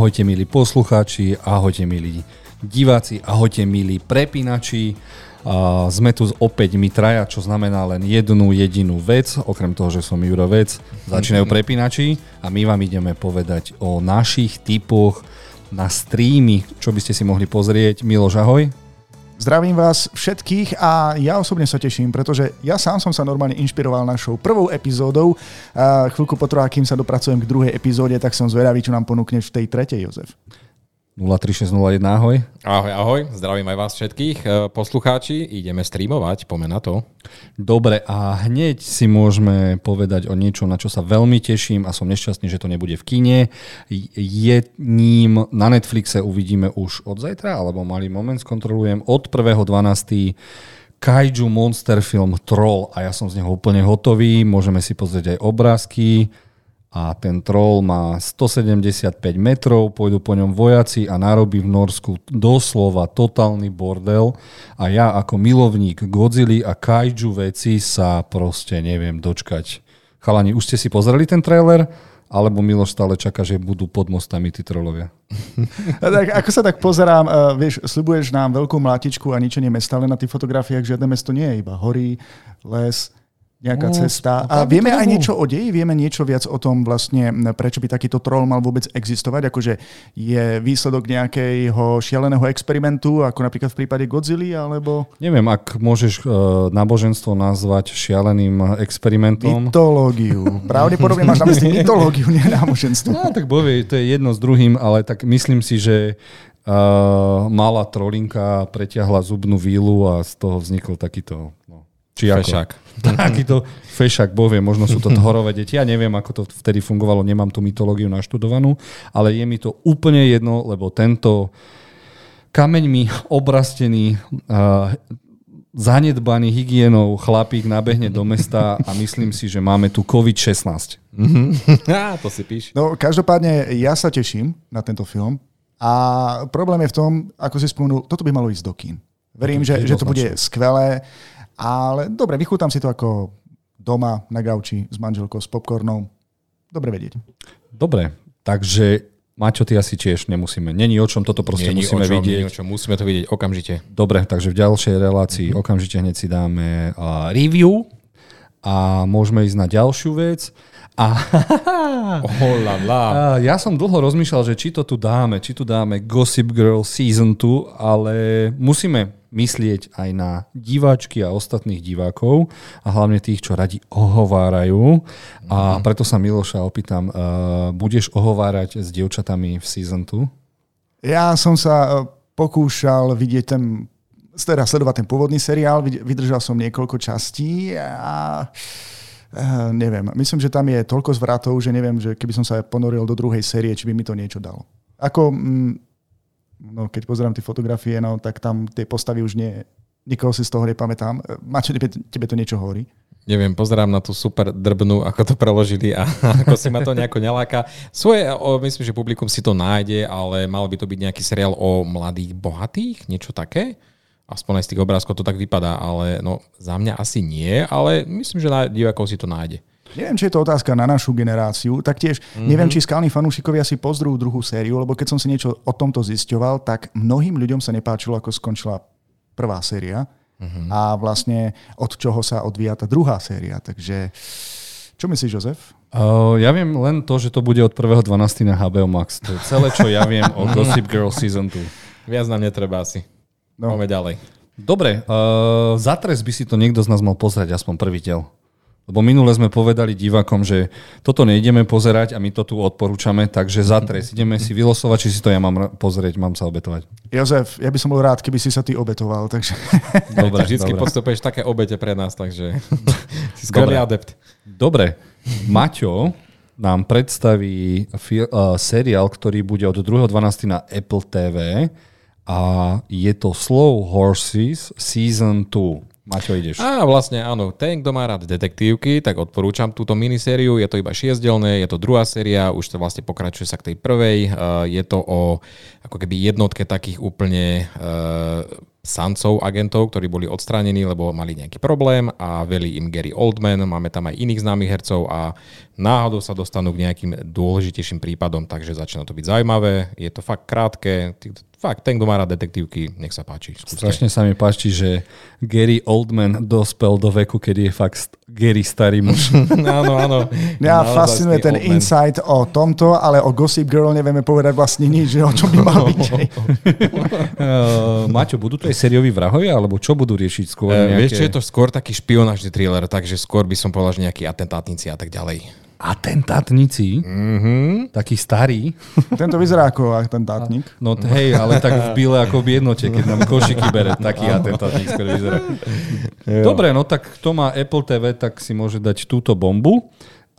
ahojte milí poslucháči, ahojte milí diváci, ahojte milí prepínači. A sme tu opäť my traja, čo znamená len jednu jedinú vec, okrem toho, že som Juro Vec, začínajú prepínači a my vám ideme povedať o našich typoch na streamy, čo by ste si mohli pozrieť. Miloš, ahoj. Zdravím vás všetkých a ja osobne sa teším, pretože ja sám som sa normálne inšpiroval našou prvou epizódou. A chvíľku potrvá, kým sa dopracujem k druhej epizóde, tak som zvedavý, čo nám ponúkneš v tej tretej, Jozef. 03601, ahoj. Ahoj, ahoj, zdravím aj vás všetkých. E, poslucháči, ideme streamovať, poďme na to. Dobre, a hneď si môžeme povedať o niečo, na čo sa veľmi teším a som nešťastný, že to nebude v kine. Je ním na Netflixe uvidíme už od zajtra, alebo malý moment skontrolujem, od 1.12. Kaiju monster film Troll a ja som z neho úplne hotový, môžeme si pozrieť aj obrázky a ten troll má 175 metrov, pôjdu po ňom vojaci a narobí v Norsku doslova totálny bordel a ja ako milovník Godzilla a kaiju veci sa proste neviem dočkať. Chalani, už ste si pozreli ten trailer? Alebo Miloš stále čaká, že budú pod mostami tí trolovia? tak, ako sa tak pozerám, uh, vieš, slibuješ nám veľkú mlátičku a ničenie mesta, ale na tých fotografiách žiadne mesto nie je, iba hory, les, nejaká no, cesta. A vieme aj niečo o deji? Vieme niečo viac o tom vlastne, prečo by takýto troll mal vôbec existovať? Akože je výsledok nejakého šialeného experimentu, ako napríklad v prípade Godzilla, alebo... Neviem, ak môžeš uh, náboženstvo nazvať šialeným experimentom. Mytológiu. Pravdepodobne máš na mysli mytológiu, nie náboženstvo. No, tak bovie, to je jedno s druhým, ale tak myslím si, že uh, malá trolinka preťahla zubnú vílu a z toho vznikol takýto či ako? Fešák. Takýto fešák, bovie, možno sú to horové deti. Ja neviem, ako to vtedy fungovalo, nemám tú mytológiu naštudovanú, ale je mi to úplne jedno, lebo tento kameňmi obrastený uh, zanedbaný hygienou chlapík nabehne do mesta a myslím si, že máme tu COVID-16. Mm-hmm. to si píš. No, každopádne ja sa teším na tento film a problém je v tom, ako si spomenul, toto by malo ísť do kín. Verím, že, že to bude skvelé. Ale dobre, vychútam si to ako doma na gauči s manželkou, s popcornou. Dobre vedieť. Dobre, takže Maťo, ty asi tiež nemusíme. Není o čom, toto proste Není musíme o čom, vidieť. Není o čom, musíme to vidieť okamžite. Dobre, takže v ďalšej relácii mm-hmm. okamžite hneď si dáme uh, review a môžeme ísť na ďalšiu vec. A oh, la, la. ja som dlho rozmýšľal, že či to tu dáme, či tu dáme Gossip Girl Season 2, ale musíme myslieť aj na diváčky a ostatných divákov a hlavne tých, čo radi ohovárajú. A mhm. preto sa Miloša opýtam, uh, budeš ohovárať s dievčatami v Season 2? Ja som sa e, pokúšal vidieť ten, teda sledovať ten pôvodný seriál, vydržal som niekoľko častí a neviem, myslím, že tam je toľko zvratov, že neviem, že keby som sa ponoril do druhej série, či by mi to niečo dalo. Ako, mm, no keď pozerám tie fotografie, no tak tam tie postavy už nie, nikoho si z toho nepamätám. Mačo, tebe, tebe to niečo hovorí? Neviem, pozerám na tú super drbnu, ako to preložili a ako si ma to nejako neláka. Svoje, myslím, že publikum si to nájde, ale mal by to byť nejaký seriál o mladých bohatých, niečo také. Aspoň aj z tých obrázkov to tak vypadá, ale no, za mňa asi nie, ale myslím, že na divákov si to nájde. Neviem, či je to otázka na našu generáciu, taktiež mm-hmm. neviem, či skalní fanúšikovia si pozdrujú druhú sériu, lebo keď som si niečo o tomto zisťoval, tak mnohým ľuďom sa nepáčilo, ako skončila prvá séria mm-hmm. a vlastne od čoho sa odvíja tá druhá séria. Takže čo myslíš, Jozef? Uh, ja viem len to, že to bude od 1.12. na HBO Max. To je celé, čo ja viem o Gossip Girl Season 2. Viac nám netreba asi. No. Poďme ďalej. Dobre, uh, za trest by si to niekto z nás mal pozrieť, aspoň prvý diel. Lebo minule sme povedali divakom, že toto nejdeme pozerať a my to tu odporúčame, takže za trest ideme si vylosovať, či si to ja mám pozrieť, mám sa obetovať. Jozef, ja by som bol rád, keby si sa ty obetoval. Takže... Dobre, Vždycky dobre. podstupuješ také obete pre nás, takže si skvelý adept. Dobre, Maťo nám predstaví fi- uh, seriál, ktorý bude od 2.12. na Apple TV a je to Slow Horses Season 2. Maťo, ideš. Á, vlastne áno, ten, kto má rád detektívky, tak odporúčam túto minisériu. Je to iba šiesdelné, je to druhá séria, už to vlastne pokračuje sa k tej prvej. Je to o ako keby jednotke takých úplne sancov, agentov, ktorí boli odstránení, lebo mali nejaký problém a veli im Gary Oldman, máme tam aj iných známych hercov a náhodou sa dostanú k nejakým dôležitejším prípadom, takže začína to byť zaujímavé. Je to fakt krátke, fakt, ten, kto má rád detektívky, nech sa páči. Skúste. Strašne sa mi páči, že Gary Oldman dospel do veku, kedy je fakt Gary starý muž. áno, áno. Mňa fascinuje ten Oldman. insight o tomto, ale o Gossip Girl nevieme povedať vlastne nič, že o čom by mal byť. uh, Maťo, budú to aj sérioví vrahovia, alebo čo budú riešiť skôr? Nejaké... Uh, vieš, čo je to skôr taký špionážny thriller, takže skôr by som povedal, že nejakí atentátnici a tak ďalej atentátnici, mm-hmm. taký starý. Tento vyzerá ako atentátnik. No hej, ale tak v bíle ako v jednote, keď nám košiky bere, taký atentátnik skôr vyzerá. Dobre, no tak kto má Apple TV, tak si môže dať túto bombu.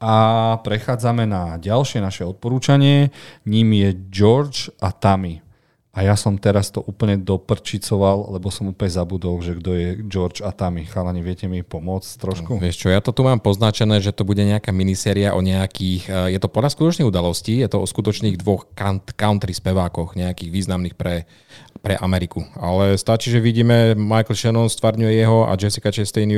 A prechádzame na ďalšie naše odporúčanie. Ním je George a Tammy. A ja som teraz to úplne doprčicoval, lebo som úplne zabudol, že kto je George a Tammy. Chalani, viete mi pomôcť trošku? No, vieš čo, ja to tu mám poznačené, že to bude nejaká miniséria o nejakých, eh, je to podľa skutočných udalostí, je to o skutočných dvoch country spevákoch, nejakých významných pre, pre Ameriku. Ale stačí, že vidíme Michael Shannon stvárňuje jeho a Jessica Chastain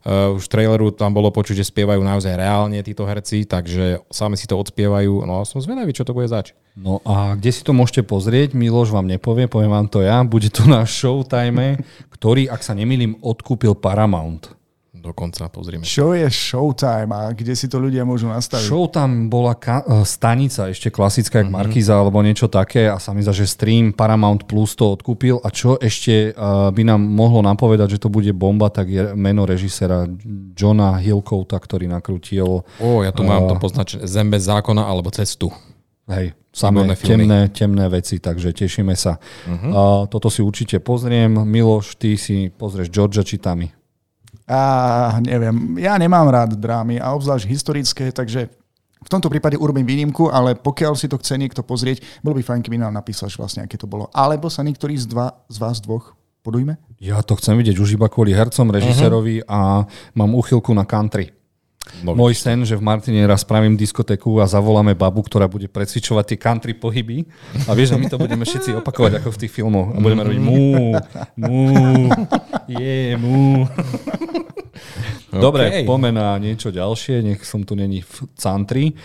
Uh, už v traileru tam bolo počuť, že spievajú naozaj reálne títo herci, takže sami si to odspievajú. No a som zvedavý, čo to bude zač. No a kde si to môžete pozrieť? Miloš vám nepovie, poviem vám to ja. Bude to na Showtime, ktorý, ak sa nemýlim, odkúpil Paramount dokonca, pozrieme. Čo je Showtime a kde si to ľudia môžu nastaviť? Showtime bola ka- e, stanica ešte klasická, jak mm-hmm. Markiza alebo niečo také a sa mi zdá, že stream Paramount Plus to odkúpil a čo ešte uh, by nám mohlo napovedať, že to bude bomba, tak je meno režisera Johna Hillcoata, ktorý nakrútil... Ó, ja tu uh, mám to poznačené Zem bez zákona alebo Cestu. Hej, samé temné, temné veci, takže tešíme sa. Uh-huh. Uh, toto si určite pozriem. Miloš, ty si pozrieš Georgia či Tami? A neviem, ja nemám rád drámy a obzvlášť historické, takže v tomto prípade urobím výnimku, ale pokiaľ si to chce niekto pozrieť, bolo by fajn, keby nám napísal, že vlastne aké to bolo. Alebo sa niektorý z, dva, z vás dvoch podujme? Ja to chcem vidieť už iba kvôli hercom, režisérovi uh-huh. a mám uchylku na country. No, Môj sen, že v Martine raz spravím diskotéku a zavoláme babu, ktorá bude precvičovať tie country pohyby. A vieš, že my to budeme všetci opakovať ako v tých filmoch. A budeme robiť mú, mú, je, mú. Dobre, okay. poďme na niečo ďalšie, nech som tu není v cantri.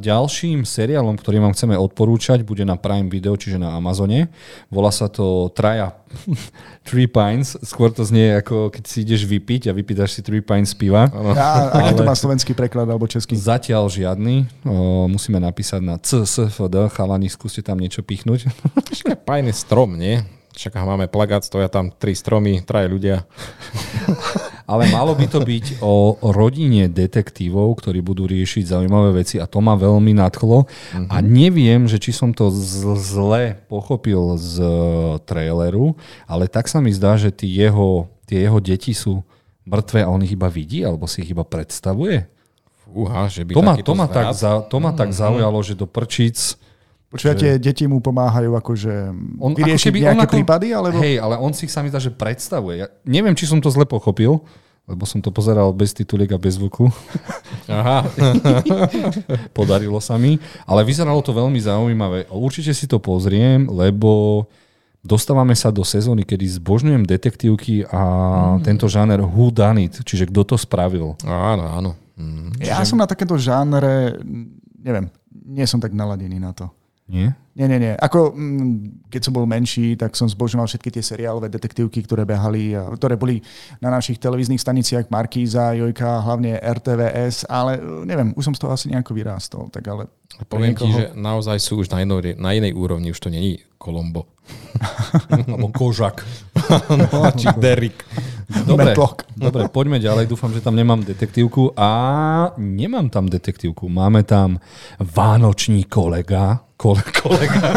Ďalším seriálom, ktorý vám chceme odporúčať, bude na Prime Video, čiže na Amazone. Volá sa to Traja Three Pines. Skôr to znie ako keď si ideš vypiť a vypýtaš si Three Pines piva. Ja, aký to má slovenský preklad alebo český? Zatiaľ žiadny. O, musíme napísať na CSFD. Chalani, skúste tam niečo pichnúť. Pine je strom, nie? Však máme plagát, stoja tam tri stromy, traje ľudia. Ale malo by to byť o rodine detektívov, ktorí budú riešiť zaujímavé veci a to ma veľmi nadchlo. Uh-huh. A neviem, že či som to zle pochopil z traileru, ale tak sa mi zdá, že tí jeho, tie jeho deti sú mŕtve a on ich iba vidí, alebo si ich iba predstavuje. Fúha, že by to ma, to ma, tak, za, to ma uh-huh. tak zaujalo, že do prčíc Počúva, tie deti mu pomáhajú akože on, vyriešiť ako nejaké ako, prípady? Alebo... Hej, ale on si sa mi zdá, že predstavuje. Ja neviem, či som to zle pochopil, lebo som to pozeral bez tituliek a bez zvuku. Aha. Podarilo sa mi. Ale vyzeralo to veľmi zaujímavé. Určite si to pozriem, lebo dostávame sa do sezóny, kedy zbožňujem detektívky a mm. tento žáner who done it, čiže kto to spravil. Áno, áno. Mm. Ja čiže... som na takéto žánre, neviem, nie som tak naladený na to. Nie? Nie, nie, nie. Ako mm, keď som bol menší, tak som zbožňoval všetky tie seriálové detektívky, ktoré behali, ktoré boli na našich televíznych staniciach Markíza, Jojka, hlavne RTVS, ale e, neviem, už som z toho asi nejako vyrástol. Tak ale Poviem niekoho... ti, že naozaj sú už na, inej, na inej úrovni, už to není Kolombo. Alebo Kožak. no, či Derek. Dobre, dobre, poďme ďalej. Dúfam, že tam nemám detektívku. A nemám tam detektívku. Máme tam Vánoční kolega kole, kolega.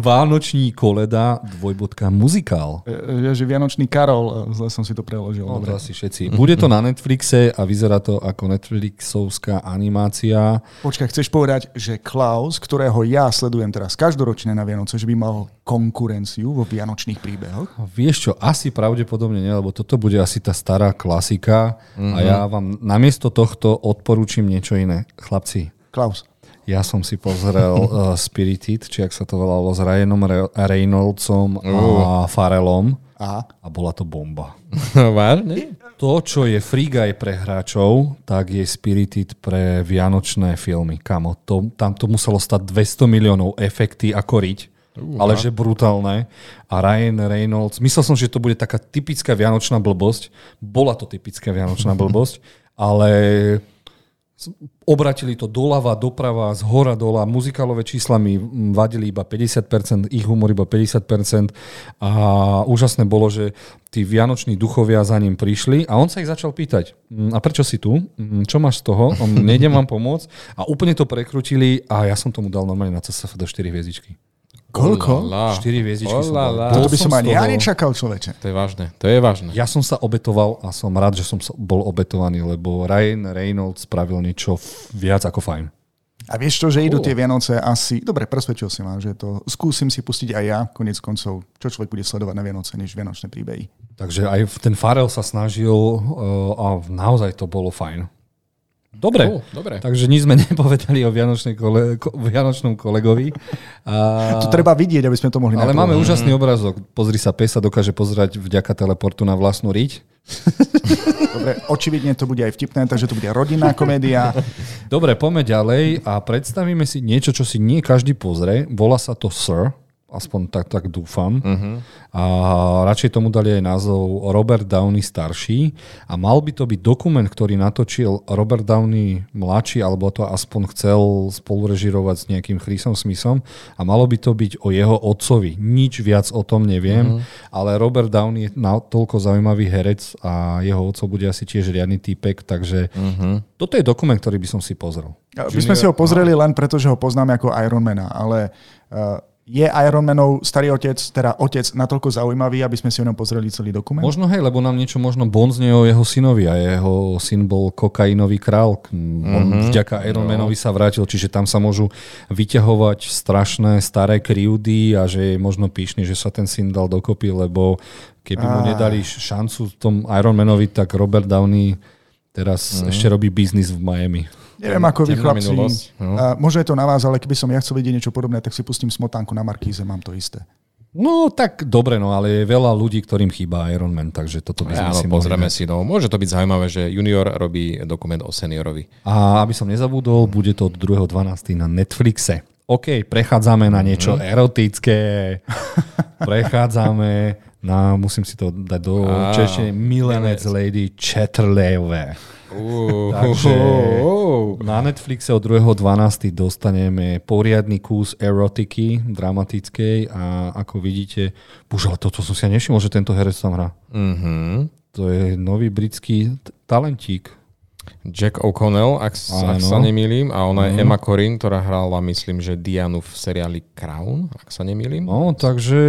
Vánoční koleda, dvojbodka, muzikál. Je, že Vianočný Karol, zle som si to preložil. No, asi všetci. Bude to na Netflixe a vyzerá to ako Netflixovská animácia. Počkaj, chceš povedať, že Klaus, ktorého ja sledujem teraz každoročne na Vianoce, že by mal konkurenciu vo Vianočných príbehoch? Vieš čo, asi pravdepodobne nie, lebo toto bude asi tá stará klasika mm-hmm. a ja vám namiesto tohto odporúčim niečo iné. Chlapci, Klaus. Ja som si pozrel uh, Spirited, či ak sa to volalo, s Ryanom Re- Reynoldsom a Farelom. Aha. A bola to bomba. Vážne? To, čo je Free Guy pre hráčov, tak je Spirited pre vianočné filmy. Kamo, to, tam to muselo stať 200 miliónov efekty ako riť. Ale že brutálne. A Ryan Reynolds, myslel som, že to bude taká typická vianočná blbosť. Bola to typická vianočná blbosť, ale obratili to doľava, doprava, z hora dola, muzikálové čísla mi vadili iba 50%, ich humor iba 50% a úžasné bolo, že tí vianoční duchovia za ním prišli a on sa ich začal pýtať, "Mm, a prečo si tu? Mm, Čo máš z toho? On, nejdem vám pomôcť a úplne to prekrutili a ja som tomu dal normálne na CSF do 4 hviezdičky. Koľko? Olala. 4 hviezdičky som dal. Toto by som ani ja nečakal, človeče. To je vážne, to je vážne. Ja som sa obetoval a som rád, že som bol obetovaný, lebo Ryan Reynolds spravil niečo viac ako fajn. A vieš to, že idú tie Vianoce asi... Dobre, presvedčil si ma, že to skúsim si pustiť aj ja, konec koncov. Čo človek bude sledovať na Vianoce, než Vianočné príbehy. Takže aj ten Farel sa snažil uh, a naozaj to bolo fajn. Dobre, Cool, dobre. takže nič sme nepovedali o Vianočnej kole, ko, Vianočnom kolegovi. A, To treba vidieť, aby sme to mohli ale máme úžasný obrazok. Pozri sa, pes sa dokáže pozerať vďaka teleportu na vlastnú riť. Dobre, očividne to bude aj vtipné, takže to bude rodinná komédia. Dobre, poďme ďalej a predstavíme si niečo, čo si nie každý pozrie. Volá sa to Sir, aspoň tak, tak dúfam. Uh-huh. A radšej tomu dali aj názov Robert Downey starší. A mal by to byť dokument, ktorý natočil Robert Downey mladší, alebo to aspoň chcel spolurežirovať s nejakým Chrisom Smithom. A malo by to byť o jeho otcovi. Nič viac o tom neviem, uh-huh. ale Robert Downey je toľko zaujímavý herec a jeho otco bude asi tiež riadny týpek, takže uh-huh. toto je dokument, ktorý by som si pozrel. My sme si ho pozreli len preto, že ho poznáme ako Ironmana, ale uh, je Ironmanov starý otec, teda otec natoľko zaujímavý, aby sme si o ňom pozreli celý dokument? Možno hej, lebo nám niečo možno bonzne o jeho synovi a jeho syn bol kokainový král. On mm-hmm. vďaka Ironmanovi sa vrátil, čiže tam sa môžu vyťahovať strašné staré krivdy a že je možno píšny, že sa ten syn dal dokopy, lebo keby mu nedali šancu v tom Ironmanovi, tak Robert Downey teraz mm-hmm. ešte robí biznis v Miami. Neviem, ako vy chlapci. minulosť, no. Uh, možno je to na vás, ale keby som ja chcel vidieť niečo podobné, tak si pustím smotánku na Markíze, mám to isté. No tak dobre, no ale je veľa ľudí, ktorým chýba Ironman, takže toto by sme Áno, si pozrieme si. No, môže to byť zaujímavé, že junior robí dokument o seniorovi. A aby som nezabudol, bude to od 2.12. na Netflixe. OK, prechádzame na niečo erotické. Prechádzame na, musím si to dať do češtiny, Milenec Lady Chatterleyové. Uh, Takže na Netflixe od 2.12. dostaneme poriadny kus erotiky dramatickej a ako vidíte, bože, ale toto som si ja nevšimol, že tento herec tam hrá. uh-huh. To je nový britský talentík. Jack O'Connell, ak, ak sa nemýlim, a ona je Emma Corrin, ktorá hrala, myslím, že Dianu v seriáli Crown, ak sa nemýlim. No, takže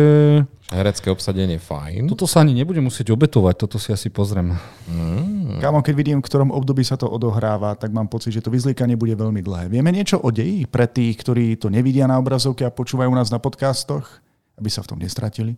Herecké obsadenie fajn. toto sa ani nebudem musieť obetovať, toto si asi pozriem. Kámo, keď vidím, v ktorom období sa to odohráva, tak mám pocit, že to vyzliekanie bude veľmi dlhé. Vieme niečo o deji pre tých, ktorí to nevidia na obrazovke a počúvajú nás na podcastoch, aby sa v tom nestratili?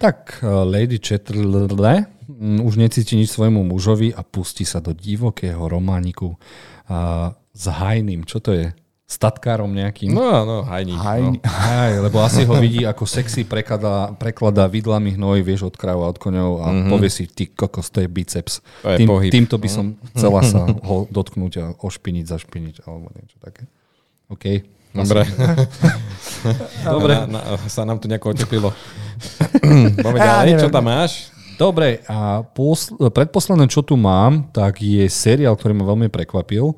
Tak uh, Lady Chatterley mm, už necíti nič svojmu mužovi a pustí sa do divokého romániku uh, s hajným. Čo to je? Statkárom nejakým? No, no, hajník. Haj, No. Aj, lebo asi ho vidí, ako sexy prekladá, prekladá vidlami hnoj, vieš, od kráv a od koňov a mm-hmm. povie si, ty kokos, to je biceps. To je Tým, pohyb. týmto by som chcela sa ho dotknúť a ošpiniť, zašpiniť alebo niečo také. OK. Dobre. Dobre. Na, na, sa nám tu nejako oteplilo. Poďme ďalej, čo tam máš? Dobre, a posl- predposledné, čo tu mám, tak je seriál, ktorý ma veľmi prekvapil.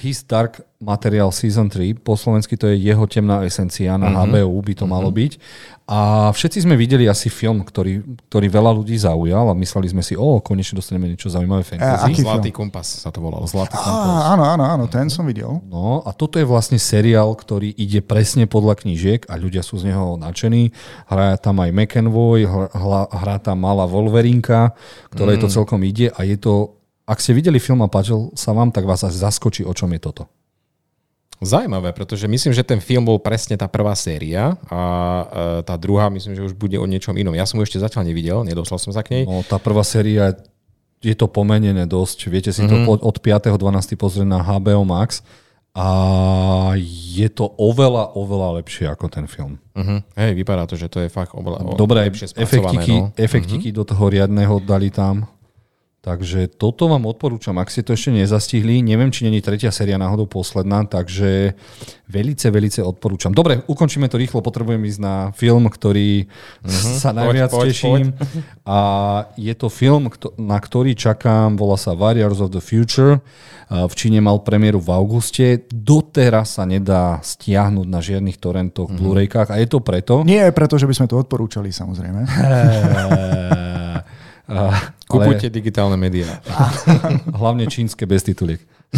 His Dark Material Season 3, po slovensky to je jeho temná esencia, na Mhm. HBO by to malo byť. A všetci sme videli asi film, ktorý, ktorý veľa ľudí zaujal a mysleli sme si, o, konečne dostaneme niečo zaujímavé fantasy. aký Zlatý kompas sa to volalo. Zlatý kompas. Á, áno, áno, áno, ten som videl. No a toto je vlastne seriál, ktorý ide presne podľa knížiek a ľudia sú z neho nadšení. Hrá tam aj McEnvoy, hr- hrá, hrá tam malá Wolverinka, ktorej Mm. to celkom ide a je to, ak ste videli film a páčil sa vám, tak vás asi zaskočí, o čom je toto. Zaujímavé, pretože myslím, že ten film bol presne tá prvá séria a e, tá druhá myslím, že už bude o niečom inom. Ja som ju ešte zatiaľ nevidel, nedoslal som sa k nej. No, tá prvá séria je to pomenené dosť. Viete si Mhm. to od, od 5.12. pozrieť na HBO Max a je to oveľa, oveľa lepšie ako ten film. Uh-huh. Hej, vypadá to, že to je fakt oveľa Dobre, lepšie efektiky, no. efektiky uh-huh. do toho riadného dali tam. Takže toto vám odporúčam, ak ste to ešte nezastihli. Neviem, či není tretia séria náhodou posledná, takže velice, velice odporúčam. Dobre, ukončíme to rýchlo, potrebujem ísť na film, ktorý uh-huh. sa najviac poď, teším. Poď, poď. A je to film, na ktorý čakám, volá sa Warriors of the Future. V Číne mal premiéru v auguste. Doteraz sa nedá stiahnuť na žiadnych torrentoch, uh-huh. Blu-raykách a je to preto... Nie je preto, že by sme to odporúčali, samozrejme. Kupujte ale... digitálne médiá. Hlavne čínske bez tituliek.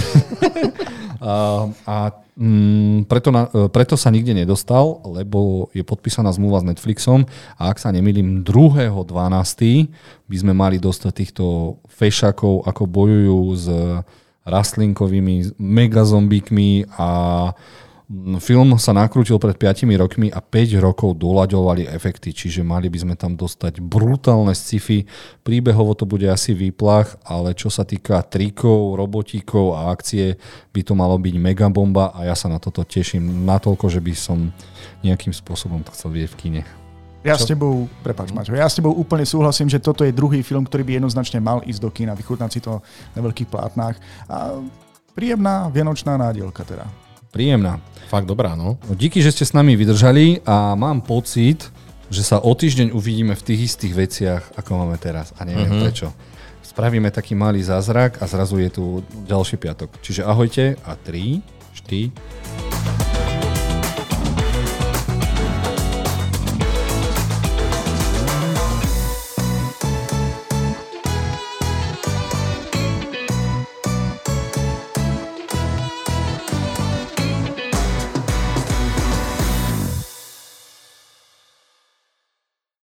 uh, a mm, preto, na, preto sa nikde nedostal, lebo je podpísaná zmluva s Netflixom a ak sa nemýlim 2.12. by sme mali dostať týchto fešakov, ako bojujú s rastlinkovými megazombíkmi a Film sa nakrútil pred 5 rokmi a 5 rokov doľaďovali efekty, čiže mali by sme tam dostať brutálne sci-fi. Príbehovo to bude asi výplach, ale čo sa týka trikov, robotíkov a akcie, by to malo byť megabomba a ja sa na toto teším natoľko, že by som nejakým spôsobom to chcel vidieť v kine. Ja Čo? s tebou, prepáč Maťo, ja s tebou úplne súhlasím, že toto je druhý film, ktorý by jednoznačne mal ísť do kina, vychutnať si to na veľkých plátnách. A príjemná vianočná nádielka teda. Príjemná. Fakt dobrá, no. no. Díky, že ste s nami vydržali a mám pocit, že sa o týždeň uvidíme v tých istých veciach, ako máme teraz. A neviem uh-huh. prečo. Spravíme taký malý zázrak a zrazu je tu ďalší piatok. Čiže ahojte a 3, 4,